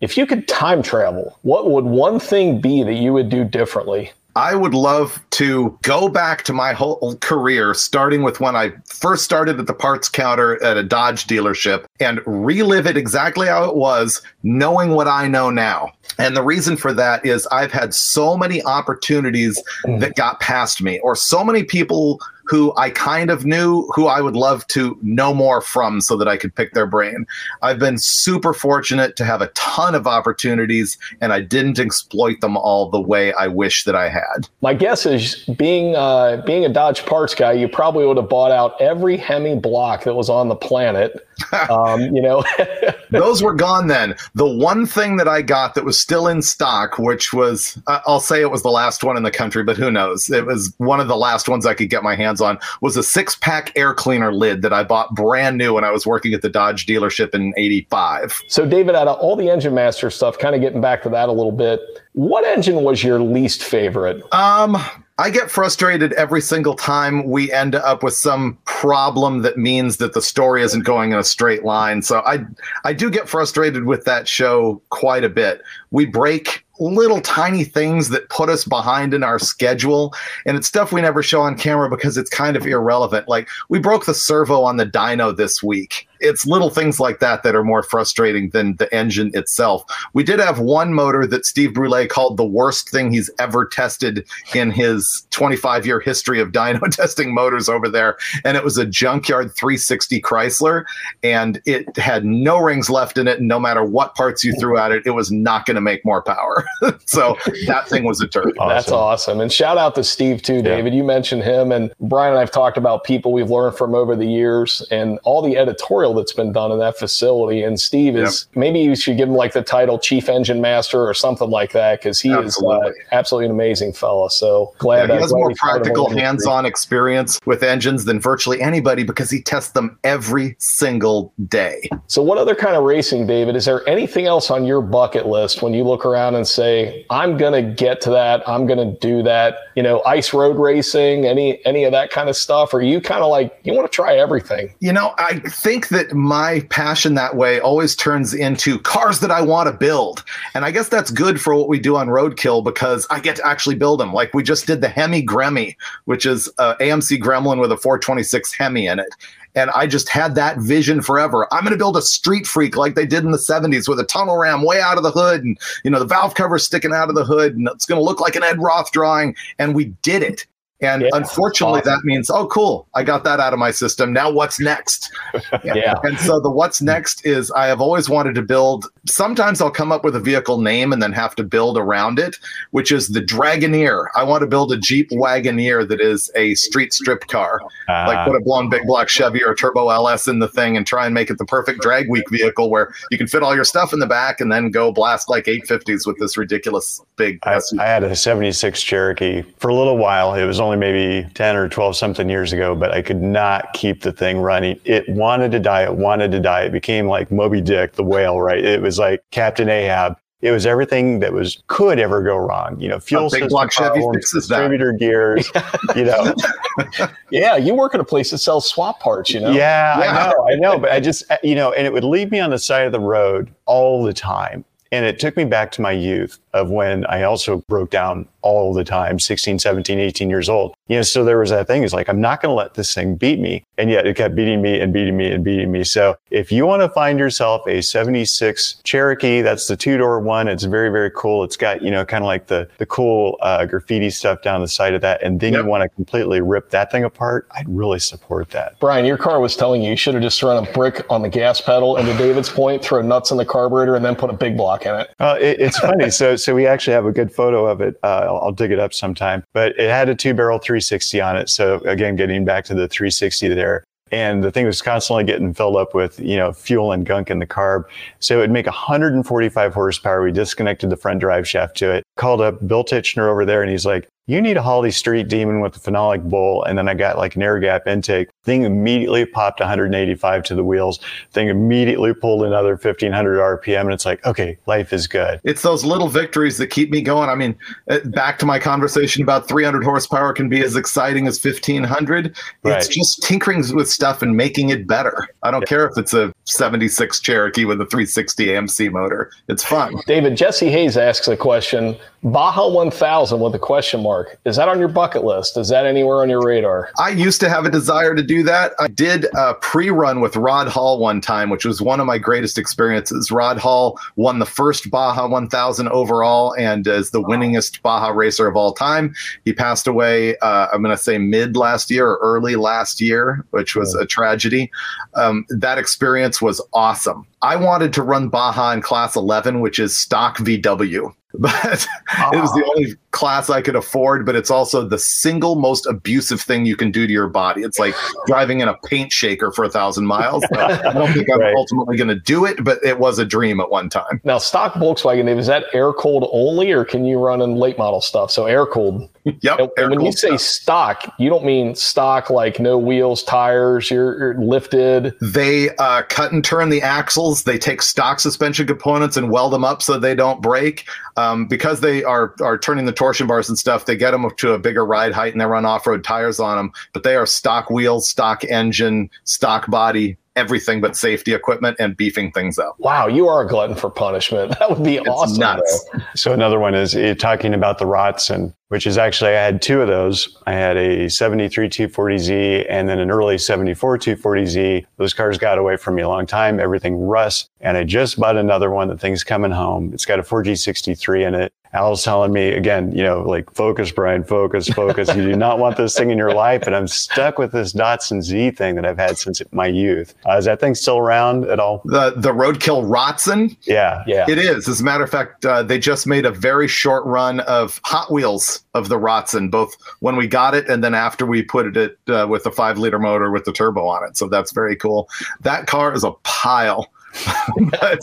If you could time travel, what would one thing be that you would do differently? I would love to go back to my whole career, starting with when I first started at the parts counter at a Dodge dealership and relive it exactly how it was, knowing what I know now. And the reason for that is I've had so many opportunities hmm. that got past me, or so many people who I kind of knew who I would love to know more from so that I could pick their brain. I've been super fortunate to have a ton of opportunities and I didn't exploit them all the way I wish that I had. My guess is being uh, being a Dodge parts guy, you probably would have bought out every Hemi block that was on the planet. <laughs> Um, you know, <laughs> Those were gone then. The one thing that I got that was still in stock, which was, uh, I'll say it was the last one in the country, but who knows? It was one of the last ones I could get my hands on, was a six pack air cleaner lid that I bought brand new when I was working at the Dodge dealership in 85. so David, out of all the Engine Master stuff, kind of getting back to that a little bit, what engine was your least favorite? Um, I get frustrated every single time we end up with some problem that means that the story isn't going in a straight line. So I I do get frustrated with that show quite a bit. We break little tiny things that put us behind in our schedule and it's stuff we never show on camera because it's kind of irrelevant. Like we broke the servo on the dyno this week. It's little things like that that are more frustrating than the engine itself. We did have one motor that Steve Brule called the worst thing he's ever tested in his 25 year history of dyno <laughs> testing motors over there. And it was a junkyard 360 Chrysler. And it had no rings left in it. And no matter what parts you threw at it, it was not going to make more power. <laughs> so that thing was a turd. That's awesome. And shout out to Steve too, David. You mentioned him and Brian and I've talked about people we've learned from over the years and all the editorial that's been done in that facility. And Steve is maybe you should give him like the title Chief Engine Master or something like that because he is uh, Absolutely. absolutely an amazing fella. So glad Yeah, he has glad more practical, hands-on experience with engines than virtually anybody because he tests them every single day. So, what other kind of racing, David? Is there anything else on your bucket list when you look around and say, "I'm going to get to that. I'm going to do that"? You know, ice road racing, any any of that kind of stuff? Or are you kind of like you want to try everything? You know, I think that my passion that way always turns into cars that I want to build. And I guess that's good for what we do on Roadkill because I get to actually build them. Like we just did the Hemi Gremmy, which is uh, a AMC Gremlin with a 426 Hemi in it. And I just had that vision forever. I'm going to build a street freak like they did in the 70s with a tunnel ram way out of the hood and, you know, the valve cover sticking out of the hood and it's going to look like an Ed Roth drawing. And we did it. And Yeah, unfortunately, awesome. that means, oh, cool, I got that out of my system. Now what's next? <laughs> Yeah. And so the what's next is I have always wanted to build. Sometimes I'll come up with a vehicle name and then have to build around it, which is the Dragoneer. I want to build a Jeep Wagoneer that is a street strip car. Ah. like put a blown big block Chevy or turbo LS in the thing and try and make it the perfect drag week vehicle where you can fit all your stuff in the back and then go blast like 850s with this ridiculous big I, I had a 76 Cherokee for a little while. It was only maybe 10 or 12 something years ago, but I could not keep the thing running. It wanted to die. It wanted to die. It became like Moby Dick, the whale, right? It was like Captain Ahab. It was everything that was could ever go wrong. You know, fuel system block problems, fixes that. distributor gears. <laughs> you know, <laughs> Yeah, you work at a place that sells swap parts. You know. yeah, Yeah. I know, I know, but I just, uh, you know, and it would leave me on the side of the road all the time. And it took me back to my youth of when I also broke down all the time, 16, 17, 18 years old. You know, so there was that thing is like, I'm not going to let this thing beat me. And yet it kept beating me and beating me and beating me. So if you want to find yourself a 76 Cherokee, that's the two door one. It's very, very cool. It's got, you know, kind of like the, the cool uh, graffiti stuff down the side of that. And then yep. you want to completely rip that thing apart. I'd really support that. Brian, your car was telling you you should have just thrown a brick on the gas pedal and to David's point, throw nuts in the carburetor and then put a big block in it. Uh, it it's funny. so, so we actually have a good photo of it. Uh, I'll, I'll dig it up sometime, but it had a two barrel 360 on it. So again, getting back to the 360 there, and the thing was constantly getting filled up with you know fuel and gunk in the carb so it would make 145 horsepower we disconnected the front drive shaft to it called up bill titchener over there and he's like you need a Holley Street Demon with a phenolic bowl. And then I got like an air gap intake. Thing immediately popped 185 to the wheels. Thing immediately pulled another 1500 RPM. And it's like, okay, life is good. It's those little victories that keep me going. I mean, uh, back to my conversation about 300 horsepower can be as exciting as 1500. Right. It's just tinkering with stuff and making it better. I don't yeah. care if it's a 76 Cherokee with a 360 AMC motor. It's fun. David, Jesse Hayes asks a question Baja 1000 with a question mark. Is that on your bucket list? Is that anywhere on your radar? I used to have a desire to do that. I did a pre run with Rod Hall one time, which was one of my greatest experiences. Rod Hall won the first Baja 1000 overall and is the winningest Baja racer of all time. He passed away, uh, I'm going to say mid last year or early last year, which was a tragedy. Um, that experience was awesome. I wanted to run Baja in class 11, which is stock VW. <laughs> but it was the only class I could afford. But it's also the single most abusive thing you can do to your body. It's like <laughs> driving in a paint shaker for a thousand miles. So I don't think I'm <laughs> right. ultimately going to do it, but it was a dream at one time. Now, stock Volkswagen, is that air cooled only, or can you run in late model stuff? So air cooled. Yep. And, and when you say stuff. stock, you don't mean stock like no wheels, tires, you're, you're lifted. They uh, cut and turn the axles. They take stock suspension components and weld them up so they don't break. Um, because they are are turning the torsion bars and stuff, they get them up to a bigger ride height and they run off road tires on them. But they are stock wheels, stock engine, stock body, everything but safety equipment and beefing things up. Wow, you are a glutton for punishment. <laughs> That would be it's awesome. Nuts. So another one is eh, talking about the Rotsun, which is actually I had two of those. I had a 73 240Z and then an early 74 240Z. Those cars got away from me a long time. Everything rust. And I just bought another one. The thing's coming home. It's got a 4G63 in it. Al's telling me again, you know, like focus, Brian, focus, focus. you do not want this thing in your life. And I'm stuck with this Datsun Z thing that I've had since my youth. Uh, is that thing still around at all? The the Roadkill Rotsun? Yeah, yeah. It is. As a matter of fact, uh, they just made a very short run of Hot Wheels of the Rotsun, both when we got it and then after we put it uh, with the five liter motor with the turbo on it. So that's very cool. That car is a pile. <laughs> but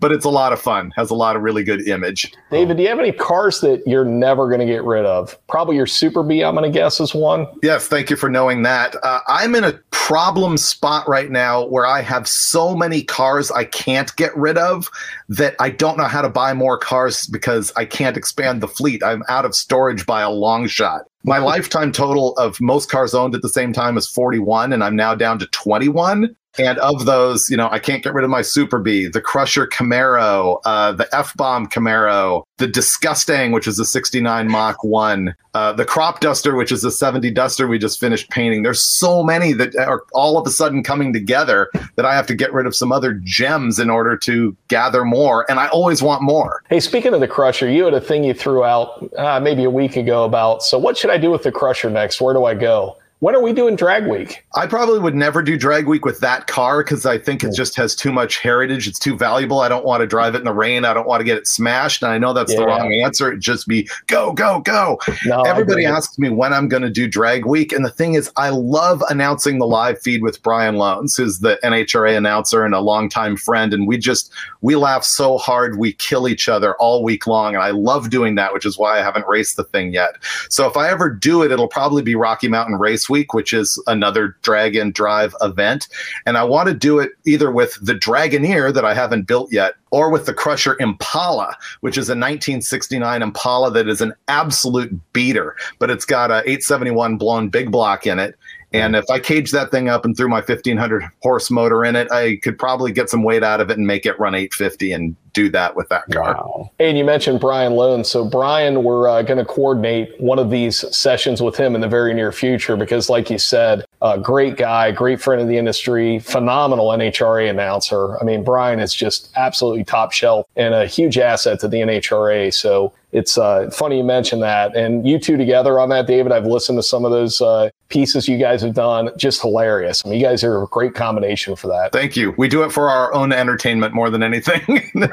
but it's a lot of fun. Has a lot of really good image. David, do you have any cars that you're never going to get rid of? Probably your Super Bee. I'm going to guess is one. Yes, thank you for knowing that. Uh, I'm in a problem spot right now where I have so many cars I can't get rid of that I don't know how to buy more cars because I can't expand the fleet. I'm out of storage by a long shot. My <laughs> lifetime total of most cars owned at the same time is 41, and I'm now down to 21. And of those, you know, I can't get rid of my Super Bee, the Crusher Camaro, uh, the F Bomb Camaro, the Disgusting, which is a 69 Mach 1, uh, the Crop Duster, which is a 70 Duster we just finished painting. There's so many that are all of a sudden coming together that I have to get rid of some other gems in order to gather more. And I always want more. Hey, speaking of the Crusher, you had a thing you threw out uh, maybe a week ago about, so what should I do with the Crusher next? Where do I go? When are we doing drag week? I probably would never do drag week with that car because I think it just has too much heritage. It's too valuable. I don't want to drive it in the rain. I don't want to get it smashed. And I know that's yeah. the wrong answer. It'd just be go, go, go. No, Everybody asks me when I'm going to do drag week. And the thing is, I love announcing the live feed with Brian Lohnes, who's the NHRA announcer and a longtime friend. And we just, we laugh so hard. We kill each other all week long. And I love doing that, which is why I haven't raced the thing yet. So if I ever do it, it'll probably be Rocky Mountain Race Week, which is another drag and Drive event. And I want to do it either with the Dragoneer that I haven't built yet or with the Crusher Impala, which is a 1969 Impala that is an absolute beater, but it's got a 871 blown big block in it And if I caged that thing up and threw my 1500 horse motor in it, I could probably get some weight out of it and make it run 850 and do that with that car. Wow. And you mentioned Brian Lone. So, Brian, we're uh, going to coordinate one of these sessions with him in the very near future because, like you said, uh, great guy, great friend of the industry, phenomenal NHRA announcer. I mean, Brian is just absolutely top shelf and a huge asset to the NHRA. So, it's uh, funny you mentioned that. And you two together on that, David, I've listened to some of those uh, pieces you guys have done. Just hilarious. I mean, you guys are a great combination for that. Thank you. We do it for our own entertainment more than anything. <laughs> <laughs> well,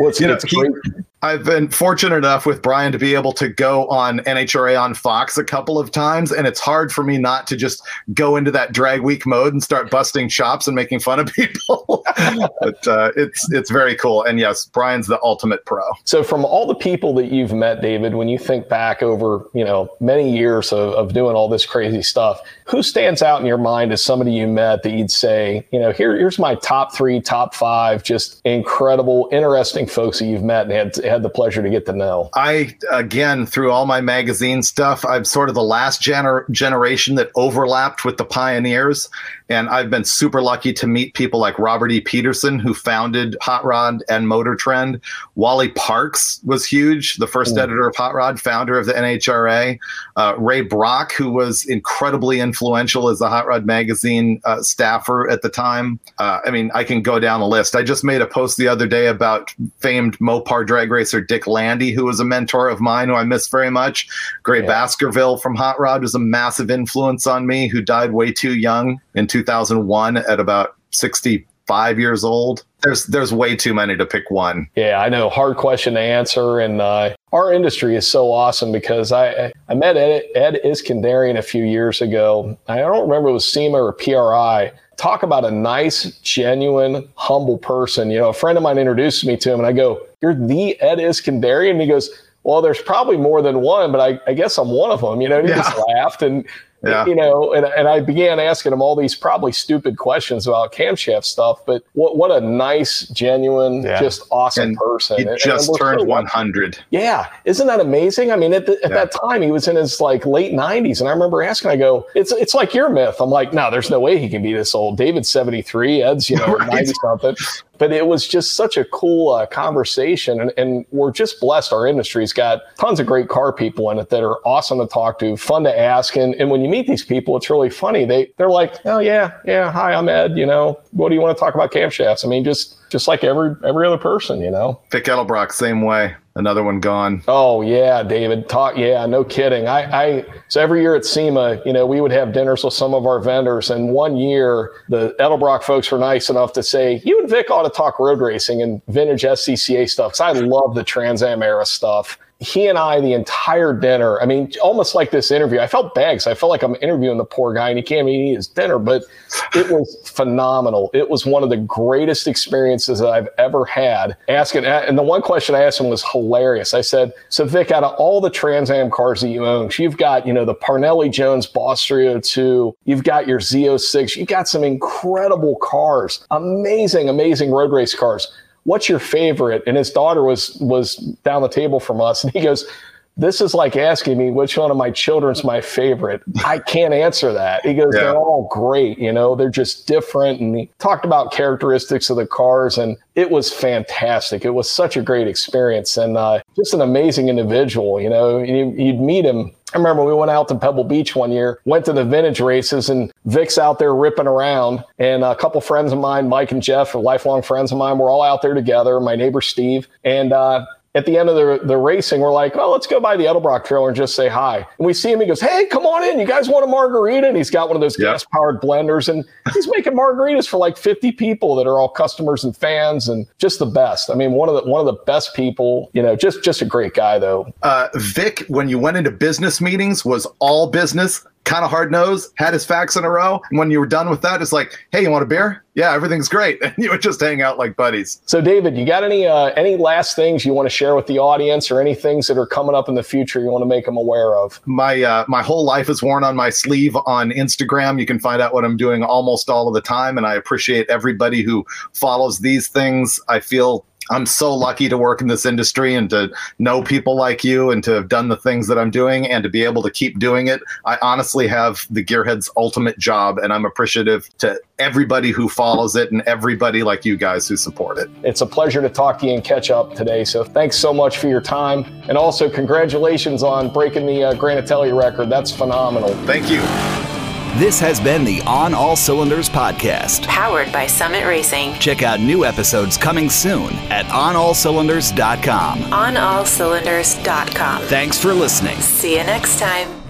it's, you know, great. I've been fortunate enough with Brian to be able to go on NHRA on Fox a couple of times, and it's hard for me not to just go into that drag week mode and start busting chops and making fun of <laughs> people. but uh, it's it's very cool, and yes, Brian's the ultimate pro. So, from all the people that you've met, David, when you think back over you know many years of, of doing all this crazy stuff, who stands out in your mind as somebody you met that you'd say, you know, here here's my top three, top five, just incredible, interesting folks that you've met and had had the pleasure to get to know? I, again, through all my magazine stuff, I'm sort of the last gener- generation that overlapped with the pioneers. And I've been super lucky to meet people like Robert E. Peterson, who founded Hot Rod and Motor Trend. Wally Parks was huge, the first editor of Hot Rod, founder of the NHRA. Uh, Ray Brock, who was incredibly influential as the Hot Rod magazine uh, staffer at the time. Uh, I mean, I can go down the list. I just made a post the other day about famed Mopar drag racer Dick Landy, who was a mentor of mine, who I miss very much. Gray yeah. Baskerville from Hot Rod was a massive influence on me, who died way too young in 2001 at about 65 years old. There's there's way too many to pick one. Yeah, I know. Hard question to answer, and uh, our industry is so awesome because I I met Ed, Ed Iskenderian a few years ago. I don't remember it was SEMA or PRI. Talk about a nice, genuine, humble person. You know, a friend of mine introduced me to him, and I go, "You're the Ed Iskenderian." And he goes, "Well, there's probably more than one, but I, I guess I'm one of them." You know, he yeah. just laughed and yeah. you know, and, and I began asking him all these probably stupid questions about camshaft stuff, but what what a nice, genuine, yeah. just awesome and person. He just and turned so 100. Yeah. Isn't that amazing? I mean, at, the, at yeah. that time, he was in his like late 90s. And I remember asking, I go, it's it's like your myth. I'm like, no, there's no way he can be this old. David's 73, Ed's, you know, <laughs> right. 90 something but it was just such a cool uh, conversation. And, and, we're just blessed. Our industry's got tons of great car people in it that are awesome to talk to, fun to ask. And, and when you meet these people, it's really funny. They, they're like, oh, yeah, yeah, hi, I'm Ed. You know, what do you want to talk about camshafts? I mean, just just like every every other person, you know. Vic Edelbrock, same way. Another one gone. Oh yeah, David. Talk. Yeah, no kidding. I, I so every year at SEMA, you know, we would have dinners with some of our vendors, and one year the Edelbrock folks were nice enough to say, "You and Vic ought to talk road racing and vintage SCCA stuff." Because I love the Trans Am era stuff he and I the entire dinner. I mean, almost like this interview. I felt bad because I felt like I'm interviewing the poor guy and he can't even eat his dinner, but it was phenomenal. It was one of the greatest experiences that I've ever had. Asking, and the one question I asked him was hilarious. I said, "So Vic, out of all the Trans Am cars that you own, you've got you know the Parnelli Jones Boss 302, you've got your Z06, you've got some incredible cars, amazing, amazing road race cars." What's your favorite? And his daughter was was down the table from us, and he goes, this is like asking me which one of my children's my favorite. I can't answer that. He goes, yeah. they're all great, you know, they're just different. And he talked about characteristics of the cars, and it was fantastic. It was such a great experience and uh, just an amazing individual. You know, you, would meet him. I remember we went out to Pebble Beach one year, went to the vintage races, and Vic's out there ripping around. And a couple friends of mine, Mike and Jeff, are lifelong friends of mine, we're all out there together. My neighbor Steve, and uh, at the end of the, the racing, we're like, oh, let's go by the Edelbrock trailer and just say hi. And we see him. He goes, hey, come on in. You guys want a margarita? And he's got one of those yep. gas powered blenders and he's making margaritas for like 50 people that are all customers and fans and just the best. I mean, one of the, one of the best people, you know, just, just a great guy though. Uh, Vic, when you went into business meetings was all business kind of hard nosed, had his facts in a row. And when you were done with that, it's like, hey, you want a beer? Yeah, everything's great. <laughs> And you would just hang out like buddies. So, David, you got any uh, any last things you want to share with the audience, or any things that are coming up in the future you want to make them aware of? My uh, my whole life is worn on my sleeve on Instagram. You can find out what I'm doing almost all of the time, and I appreciate everybody who follows these things. I feel I'm so lucky to work in this industry and to know people like you and to have done the things that I'm doing and to be able to keep doing it. I honestly have the Gearhead's ultimate job, and I'm appreciative to everybody who follows it and everybody like you guys who support it. It's a pleasure to talk to you and catch up today. So thanks so much for your time. And also, congratulations on breaking the uh, Granatelli record. That's phenomenal. Thank you. This has been the On All Cylinders podcast. Powered by Summit Racing. Check out new episodes coming soon at onallcylinders.com. OnAllCylinders.com. Thanks for listening. See you next time.